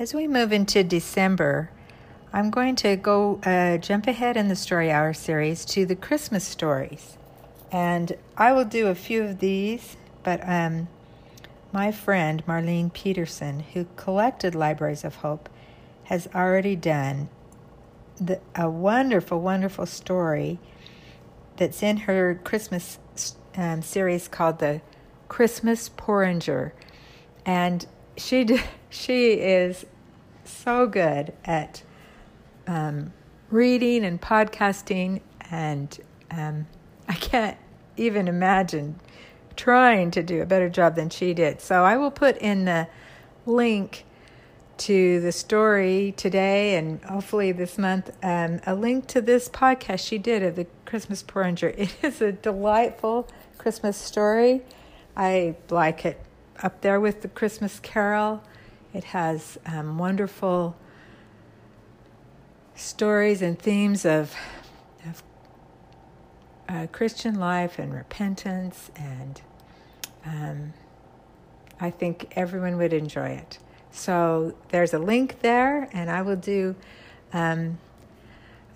As we move into December, I'm going to go uh, jump ahead in the Story Hour series to the Christmas stories. And I will do a few of these, but um, my friend Marlene Peterson, who collected Libraries of Hope, has already done the, a wonderful, wonderful story that's in her Christmas um, series called the Christmas Porringer, and she she is so good at um, reading and podcasting, and um, I can't even imagine trying to do a better job than she did. So I will put in the link to the story today and hopefully this month um, a link to this podcast she did of the Christmas Porringer. It is a delightful Christmas story. I like it up there with the Christmas Carol. It has um, wonderful stories and themes of, of uh, Christian life and repentance, and um, I think everyone would enjoy it. So there's a link there, and I will do um,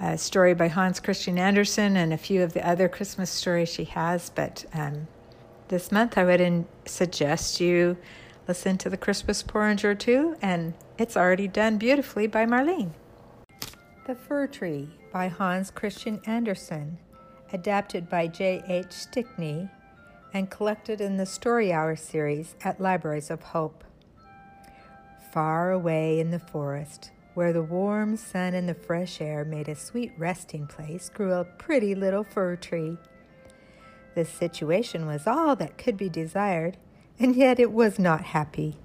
a story by Hans Christian Andersen and a few of the other Christmas stories she has. But um, this month, I would in- suggest you listen to the Christmas Porringer too, and it's already done beautifully by Marlene. The Fir Tree by Hans Christian Andersen, adapted by J. H. Stickney, and collected in the Story Hour series at Libraries of Hope. Far away in the forest, where the warm sun and the fresh air made a sweet resting place, grew a pretty little fir tree. The situation was all that could be desired, and yet it was not happy.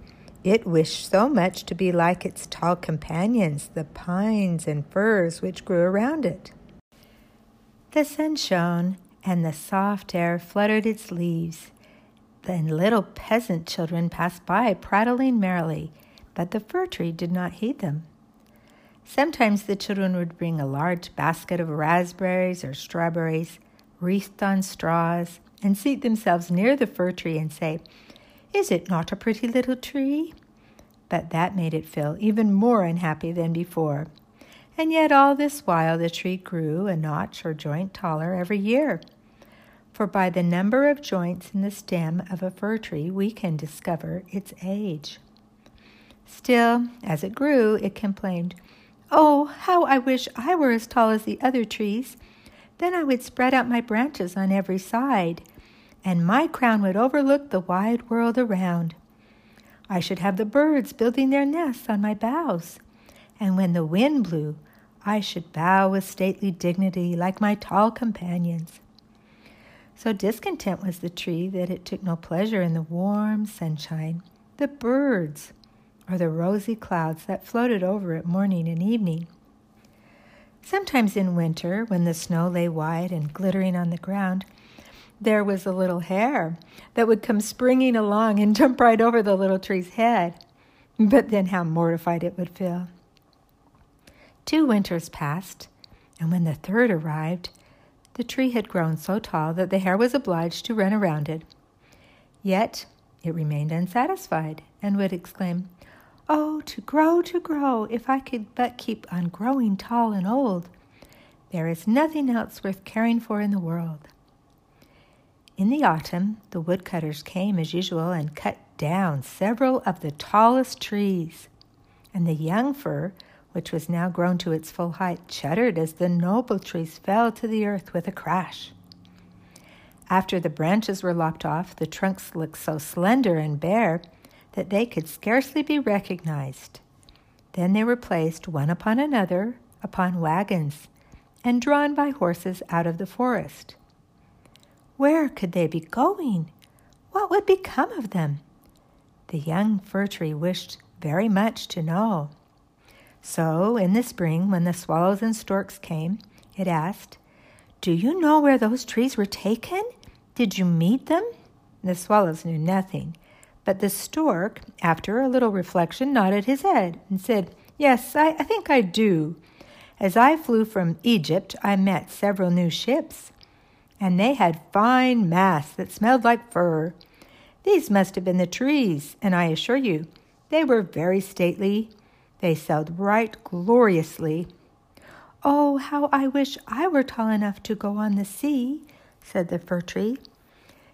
It wished so much to be like its tall companions, the pines and firs which grew around it. The sun shone, and the soft air fluttered its leaves. Then little peasant children passed by, prattling merrily, but the fir tree did not heed them. Sometimes the children would bring a large basket of raspberries or strawberries, wreathed on straws, and seat themselves near the fir tree and say, Is it not a pretty little tree? But that made it feel even more unhappy than before. And yet, all this while, the tree grew a notch or joint taller every year. For by the number of joints in the stem of a fir tree, we can discover its age. Still, as it grew, it complained, Oh, how I wish I were as tall as the other trees! Then I would spread out my branches on every side, and my crown would overlook the wide world around. I should have the birds building their nests on my boughs, and when the wind blew, I should bow with stately dignity like my tall companions. So discontent was the tree that it took no pleasure in the warm sunshine, the birds, or the rosy clouds that floated over it morning and evening. Sometimes in winter, when the snow lay white and glittering on the ground, there was a little hare that would come springing along and jump right over the little tree's head. But then how mortified it would feel. Two winters passed, and when the third arrived, the tree had grown so tall that the hare was obliged to run around it. Yet it remained unsatisfied and would exclaim, Oh, to grow, to grow, if I could but keep on growing tall and old. There is nothing else worth caring for in the world. In the autumn, the woodcutters came as usual and cut down several of the tallest trees, and the young fir, which was now grown to its full height, shuddered as the noble trees fell to the earth with a crash. After the branches were lopped off, the trunks looked so slender and bare that they could scarcely be recognized. Then they were placed one upon another upon wagons and drawn by horses out of the forest. Where could they be going? What would become of them? The young fir tree wished very much to know. So, in the spring, when the swallows and storks came, it asked, Do you know where those trees were taken? Did you meet them? The swallows knew nothing, but the stork, after a little reflection, nodded his head and said, Yes, I, I think I do. As I flew from Egypt, I met several new ships, and they had fine masts that smelled like fir. These must have been the trees, and I assure you, they were very stately. They sailed right gloriously. Oh, how I wish I were tall enough to go on the sea, said the fir tree.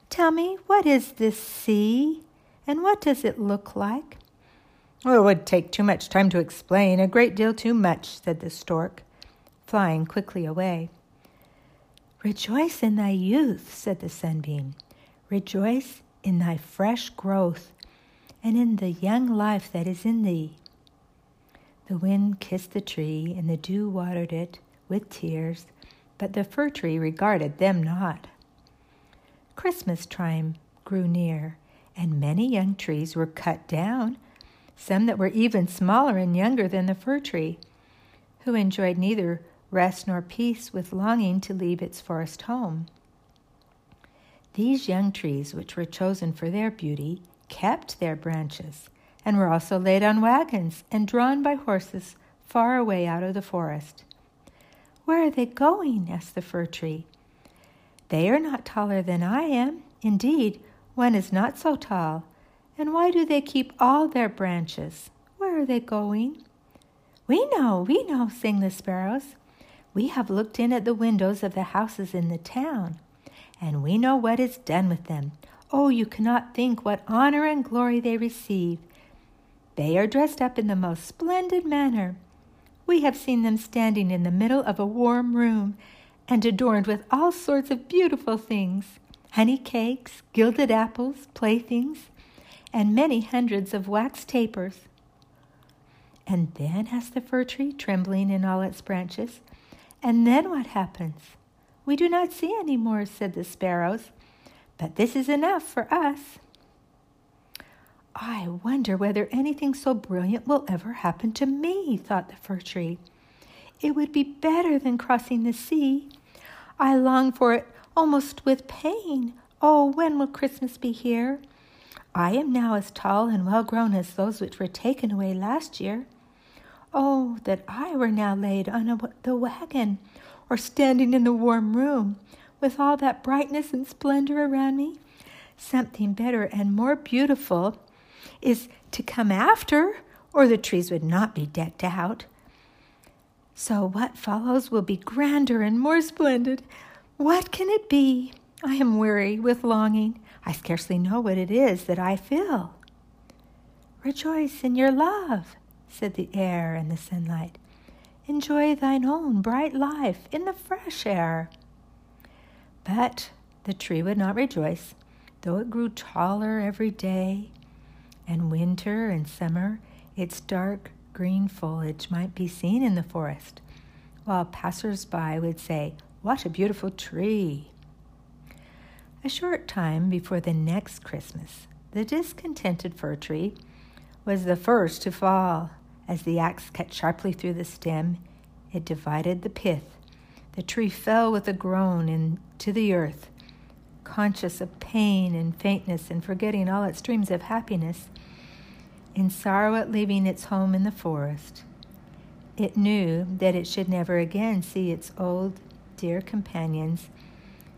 Tell me, what is this sea, and what does it look like? Well, it would take too much time to explain, a great deal too much, said the stork, flying quickly away. Rejoice in thy youth, said the sunbeam. Rejoice in thy fresh growth, and in the young life that is in thee. The wind kissed the tree, and the dew watered it with tears, but the fir tree regarded them not. Christmas time grew near, and many young trees were cut down, some that were even smaller and younger than the fir tree, who enjoyed neither rest nor peace with longing to leave its forest home. These young trees, which were chosen for their beauty, kept their branches and were also laid on wagons and drawn by horses far away out of the forest. Where are they going? asked the fir tree. They are not taller than I am. Indeed, one is not so tall. And why do they keep all their branches? Where are they going? We know, we know, sing the sparrows. We have looked in at the windows of the houses in the town, and we know what is done with them. Oh, you cannot think what honor and glory they receive they are dressed up in the most splendid manner. We have seen them standing in the middle of a warm room and adorned with all sorts of beautiful things honey cakes, gilded apples, playthings, and many hundreds of wax tapers. And then, asked the fir tree, trembling in all its branches, and then what happens? We do not see any more, said the sparrows, but this is enough for us. I wonder whether anything so brilliant will ever happen to me, thought the fir tree. It would be better than crossing the sea. I long for it almost with pain. Oh, when will Christmas be here? I am now as tall and well grown as those which were taken away last year. Oh, that I were now laid on a, the wagon, or standing in the warm room, with all that brightness and splendor around me. Something better and more beautiful is to come after, or the trees would not be decked out. So what follows will be grander and more splendid. What can it be? I am weary with longing. I scarcely know what it is that I feel. Rejoice in your love, said the air and the sunlight. Enjoy thine own bright life in the fresh air. But the tree would not rejoice, though it grew taller every day and winter and summer, its dark green foliage might be seen in the forest, while passers by would say, What a beautiful tree! A short time before the next Christmas, the discontented fir tree was the first to fall. As the axe cut sharply through the stem, it divided the pith. The tree fell with a groan into the earth. Conscious of pain and faintness and forgetting all its dreams of happiness, in sorrow at leaving its home in the forest. It knew that it should never again see its old, dear companions,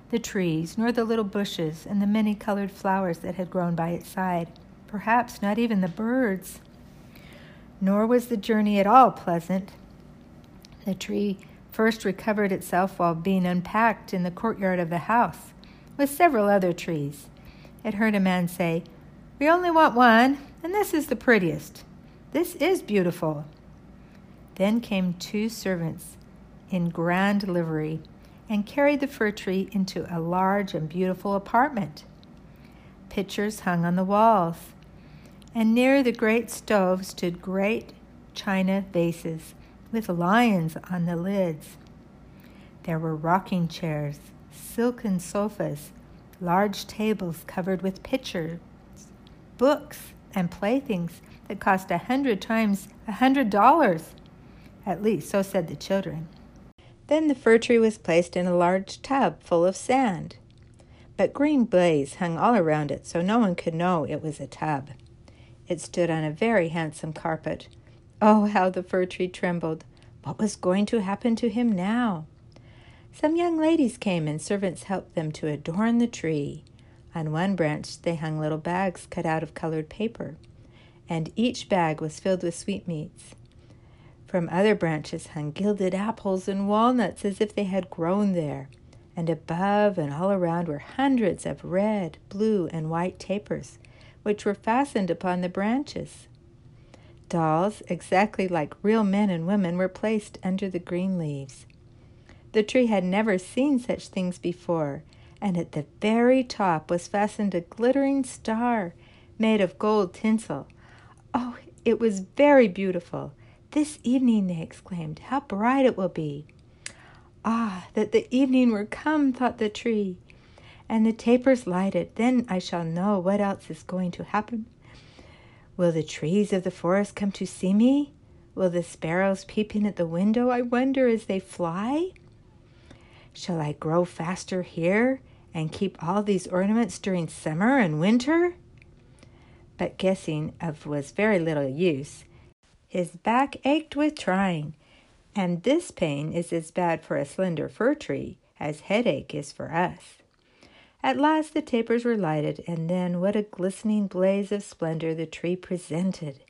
the trees, nor the little bushes and the many colored flowers that had grown by its side, perhaps not even the birds. Nor was the journey at all pleasant. The tree first recovered itself while being unpacked in the courtyard of the house with several other trees. It heard a man say, We only want one, and this is the prettiest. This is beautiful. Then came two servants in grand livery and carried the fir tree into a large and beautiful apartment. Pictures hung on the walls, and near the great stove stood great china vases with lions on the lids. There were rocking chairs, silken sofas, large tables covered with pictures, books, and playthings that cost a hundred times a hundred dollars. At least, so said the children. Then the fir tree was placed in a large tub full of sand. But green baize hung all around it, so no one could know it was a tub. It stood on a very handsome carpet. Oh, how the fir tree trembled! What was going to happen to him now? Some young ladies came, and servants helped them to adorn the tree. On one branch they hung little bags cut out of colored paper, and each bag was filled with sweetmeats. From other branches hung gilded apples and walnuts as if they had grown there, and above and all around were hundreds of red, blue, and white tapers, which were fastened upon the branches. Dolls, exactly like real men and women, were placed under the green leaves. The tree had never seen such things before, and at the very top was fastened a glittering star made of gold tinsel. Oh, it was very beautiful. This evening, they exclaimed, how bright it will be. Ah, that the evening were come, thought the tree, and the tapers lighted. Then I shall know what else is going to happen. Will the trees of the forest come to see me? Will the sparrows peep in at the window, I wonder, as they fly? Shall I grow faster here and keep all these ornaments during summer and winter? But guessing of was very little use. His back ached with trying, and this pain is as bad for a slender fir tree as headache is for us. At last the tapers were lighted, and then what a glistening blaze of splendor the tree presented!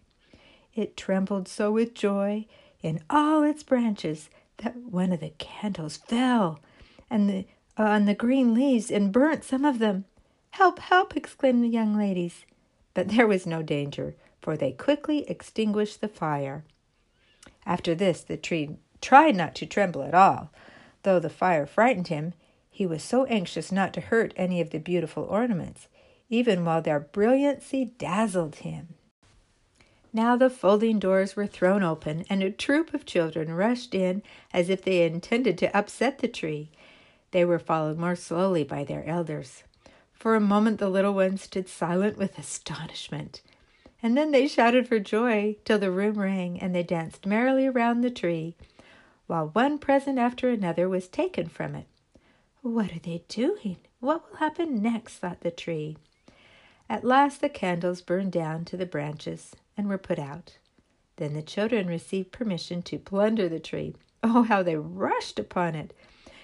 It trembled so with joy in all its branches that one of the candles fell and the, uh, on the green leaves and burnt some of them. Help, help! exclaimed the young ladies. But there was no danger, for they quickly extinguished the fire. After this, the tree tried not to tremble at all. Though the fire frightened him, he was so anxious not to hurt any of the beautiful ornaments, even while their brilliancy dazzled him. Now the folding doors were thrown open, and a troop of children rushed in as if they intended to upset the tree. They were followed more slowly by their elders. For a moment the little ones stood silent with astonishment, and then they shouted for joy till the room rang, and they danced merrily around the tree, while one present after another was taken from it. What are they doing? What will happen next? thought the tree. At last the candles burned down to the branches and were put out. Then the children received permission to plunder the tree. Oh, how they rushed upon it!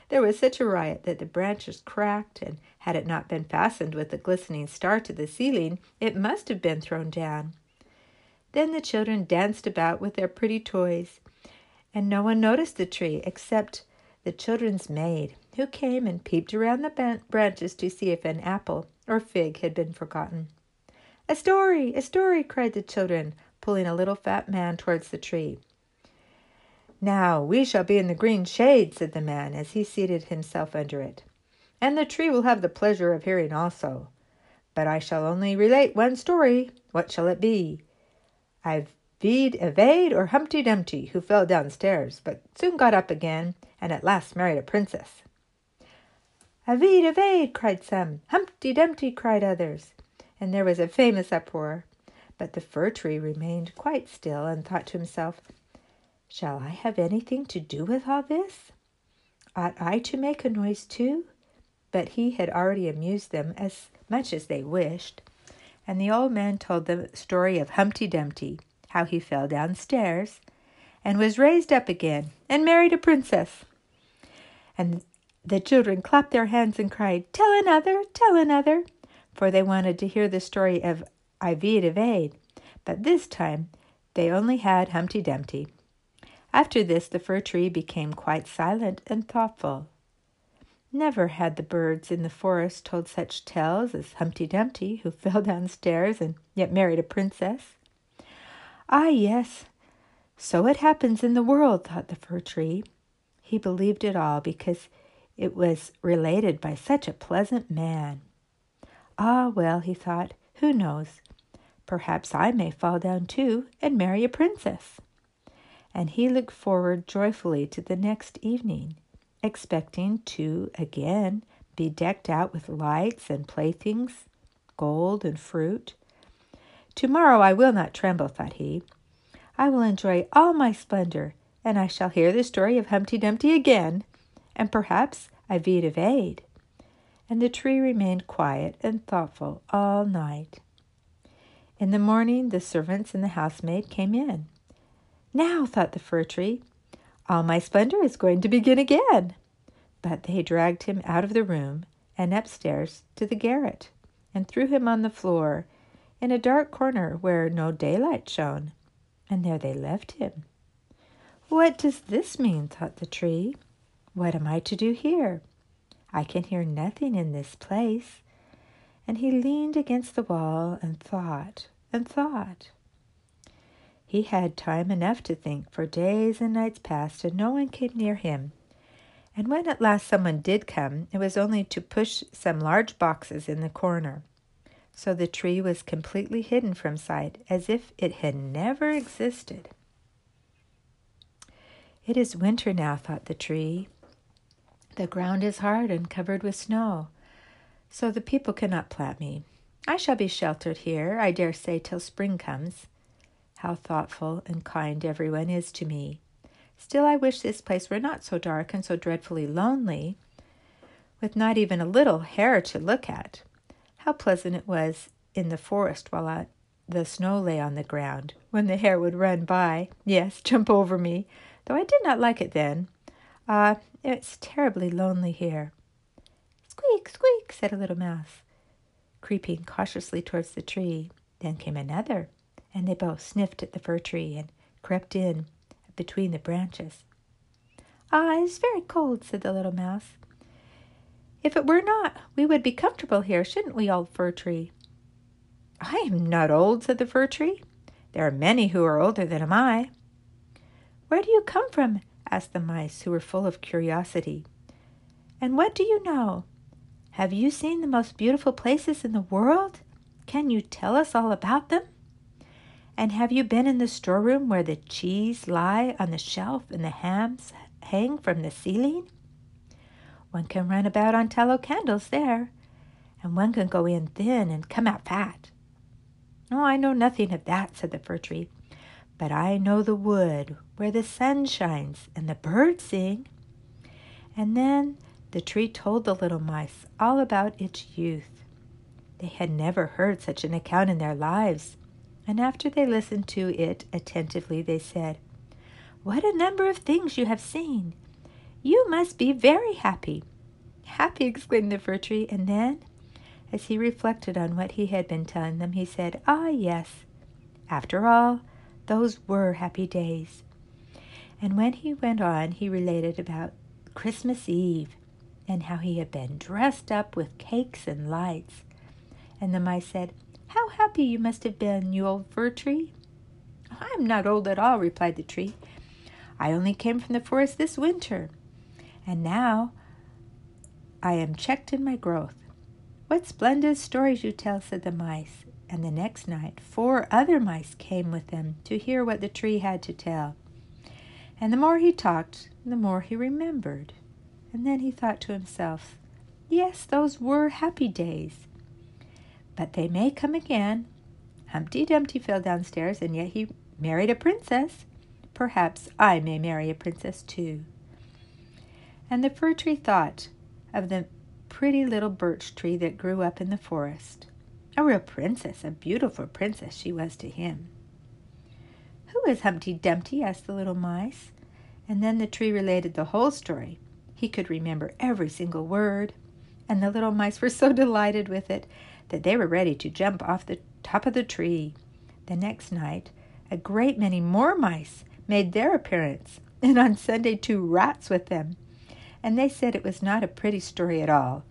There was such a riot that the branches cracked, and had it not been fastened with the glistening star to the ceiling, it must have been thrown down. Then the children danced about with their pretty toys, and no one noticed the tree except the children's maid, who came and peeped around the branches to see if an apple or fig had been forgotten. A story! A story! cried the children, pulling a little fat man towards the tree. Now we shall be in the green shade, said the man as he seated himself under it, and the tree will have the pleasure of hearing also. But I shall only relate one story. What shall it be? I've Vide Evade or Humpty Dumpty, who fell downstairs, but soon got up again, and at last married a princess. Evade, evade, cried some. Humpty Dumpty, cried others, and there was a famous uproar. But the fir tree remained quite still and thought to himself, Shall I have anything to do with all this? Ought I to make a noise too? But he had already amused them as much as they wished, and the old man told them the story of Humpty Dumpty, how he fell downstairs and was raised up again and married a princess. And the children clapped their hands and cried, Tell another, tell another, for they wanted to hear the story of Ivide Evade, but this time they only had Humpty Dumpty. After this, the fir tree became quite silent and thoughtful. Never had the birds in the forest told such tales as Humpty Dumpty, who fell downstairs and yet married a princess. Ah, yes, so it happens in the world, thought the fir tree. He believed it all because it was related by such a pleasant man. Ah, well, he thought, who knows? Perhaps I may fall down too and marry a princess and he looked forward joyfully to the next evening, expecting to again be decked out with lights and playthings, gold and fruit. Tomorrow I will not tremble, thought he. I will enjoy all my splendor, and I shall hear the story of Humpty Dumpty again, and perhaps Ivide Evade. And the tree remained quiet and thoughtful all night. In the morning, the servants and the housemaid came in. Now, thought the fir tree, all my splendor is going to begin again. But they dragged him out of the room and upstairs to the garret, and threw him on the floor in a dark corner where no daylight shone, and there they left him. What does this mean? thought the tree. What am I to do here? I can hear nothing in this place. And he leaned against the wall and thought and thought. He had time enough to think, for days and nights passed and no one came near him. And when at last someone did come, it was only to push some large boxes in the corner. So the tree was completely hidden from sight, as if it had never existed. It is winter now, thought the tree. The ground is hard and covered with snow, so the people cannot plant me. I shall be sheltered here, I dare say, till spring comes. How thoughtful and kind everyone is to me. Still, I wish this place were not so dark and so dreadfully lonely, with not even a little hare to look at. How pleasant it was in the forest while I, the snow lay on the ground, when the hare would run by, yes, jump over me, though I did not like it then. Ah, it's terribly lonely here. Squeak, squeak, said a little mouse, creeping cautiously towards the tree. Then came another and they both sniffed at the fir tree and crept in between the branches. Ah, it's very cold, said the little mouse. If it were not, we would be comfortable here, shouldn't we, old fir tree? I am not old, said the fir tree. There are many who are older than am I. Where do you come from? Asked the mice, who were full of curiosity. And what do you know? Have you seen the most beautiful places in the world? Can you tell us all about them? And have you been in the storeroom where the cheese lie on the shelf and the hams hang from the ceiling? One can run about on tallow candles there, and one can go in thin and come out fat. Oh, I know nothing of that, said the fir tree, but I know the wood where the sun shines and the birds sing. And then the tree told the little mice all about its youth. They had never heard such an account in their lives. And after they listened to it attentively, they said, What a number of things you have seen! You must be very happy. Happy! exclaimed the fir tree, and then, as he reflected on what he had been telling them, he said, Ah, yes, after all, those were happy days. And when he went on, he related about Christmas Eve and how he had been dressed up with cakes and lights. And the mice said, how happy you must have been, you old fir tree. I am not old at all, replied the tree. I only came from the forest this winter, and now I am checked in my growth. What splendid stories you tell, said the mice. And the next night, four other mice came with them to hear what the tree had to tell. And the more he talked, the more he remembered. And then he thought to himself, Yes, those were happy days but they may come again. Humpty Dumpty fell downstairs, and yet he married a princess. Perhaps I may marry a princess too. And the fir tree thought of the pretty little birch tree that grew up in the forest. A real princess, a beautiful princess she was to him. Who is Humpty Dumpty? asked the little mice. And then the tree related the whole story. He could remember every single word, and the little mice were so delighted with it that they were ready to jump off the top of the tree. The next night, a great many more mice made their appearance, and on Sunday, two rats with them. And they said it was not a pretty story at all,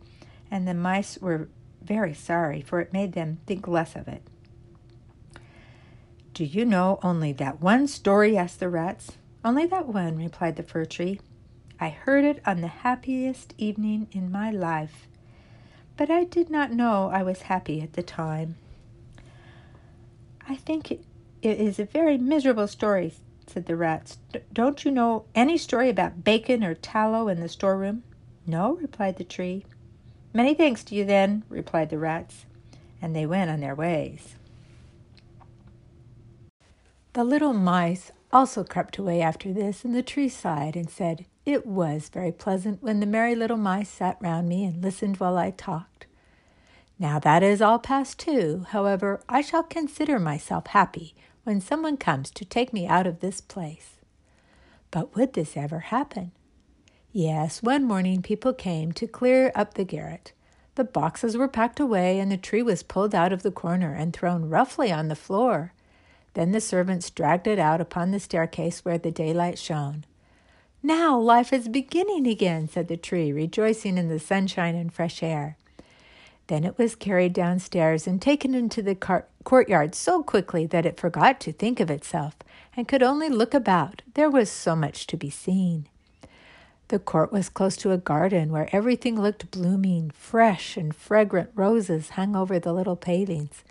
and the mice were very sorry, for it made them think less of it. Do you know only that one story? asked the rats. Only that one, replied the fir tree. I heard it on the happiest evening in my life but I did not know I was happy at the time. I think it, is a very miserable story, said the rats. don't you know any story about bacon or tallow in the storeroom? No, replied the tree. Many thanks to you, then, replied the rats, and they went on their ways. The little mice also crept away after this, and the tree sighed and said, It was very pleasant when the merry little mice sat round me and listened while I talked. Now that is all past too. However, I shall consider myself happy when someone comes to take me out of this place. But would this ever happen? Yes, one morning people came to clear up the garret. The boxes were packed away, and the tree was pulled out of the corner and thrown roughly on the floor. Then the servants dragged it out upon the staircase where the daylight shone. Now life is beginning again, said the tree, rejoicing in the sunshine and fresh air. Then it was carried downstairs and taken into the car- courtyard so quickly that it forgot to think of itself and could only look about. There was so much to be seen. The court was close to a garden where everything looked blooming. Fresh and fragrant roses hung over the little palings.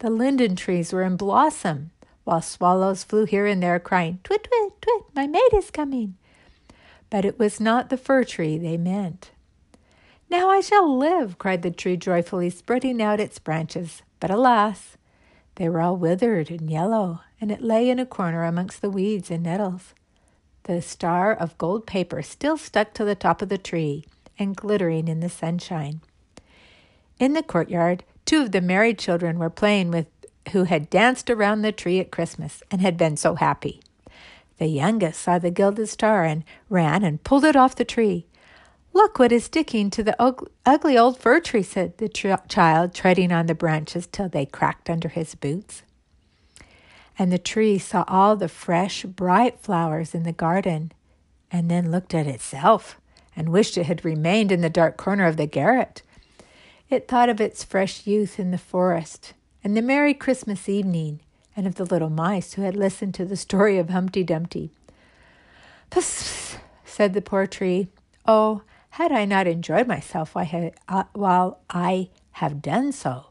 The linden trees were in blossom, while swallows flew here and there, crying, Twit, twit, twit, my mate is coming. But it was not the fir tree they meant. Now I shall live, cried the tree joyfully, spreading out its branches. But alas, they were all withered and yellow, and it lay in a corner amongst the weeds and nettles. The star of gold paper still stuck to the top of the tree and glittering in the sunshine. In the courtyard, two of the married children were playing with who had danced around the tree at Christmas and had been so happy. The youngest saw the gilded star and ran and pulled it off the tree. Look what is sticking to the ugly old fir tree, said the tr- child, treading on the branches till they cracked under his boots and the tree saw all the fresh, bright flowers in the garden, and then looked at itself and wished it had remained in the dark corner of the garret. It thought of its fresh youth in the forest, and the merry Christmas evening, and of the little mice who had listened to the story of Humpty Dumpty. Psst, said the poor tree. Oh, had I not enjoyed myself uh, while I have done so!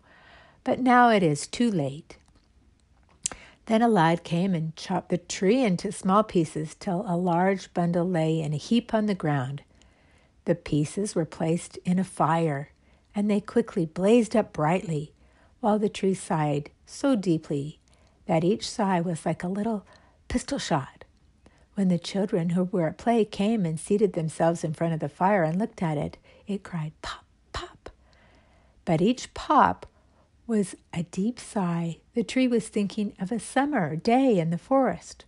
But now it is too late. Then a lad came and chopped the tree into small pieces till a large bundle lay in a heap on the ground. The pieces were placed in a fire, and they quickly blazed up brightly, while the tree sighed so deeply that each sigh was like a little pistol shot. When the children who were at play came and seated themselves in front of the fire and looked at it, it cried pop, pop. But each pop was a deep sigh. The tree was thinking of a summer day in the forest,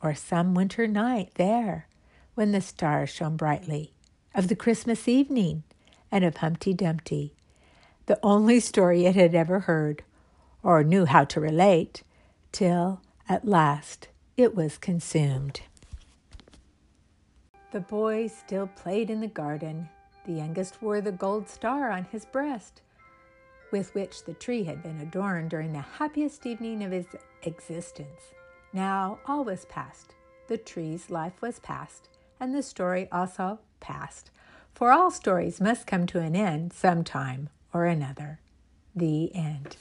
or some winter night there, when the stars shone brightly, of the Christmas evening, and of Humpty Dumpty, the only story it had ever heard, or knew how to relate, till at last it was consumed. The boys still played in the garden. The youngest wore the gold star on his breast with which the tree had been adorned during the happiest evening of his existence. Now all was past. The tree's life was past, and the story also past. For all stories must come to an end sometime or another. The end.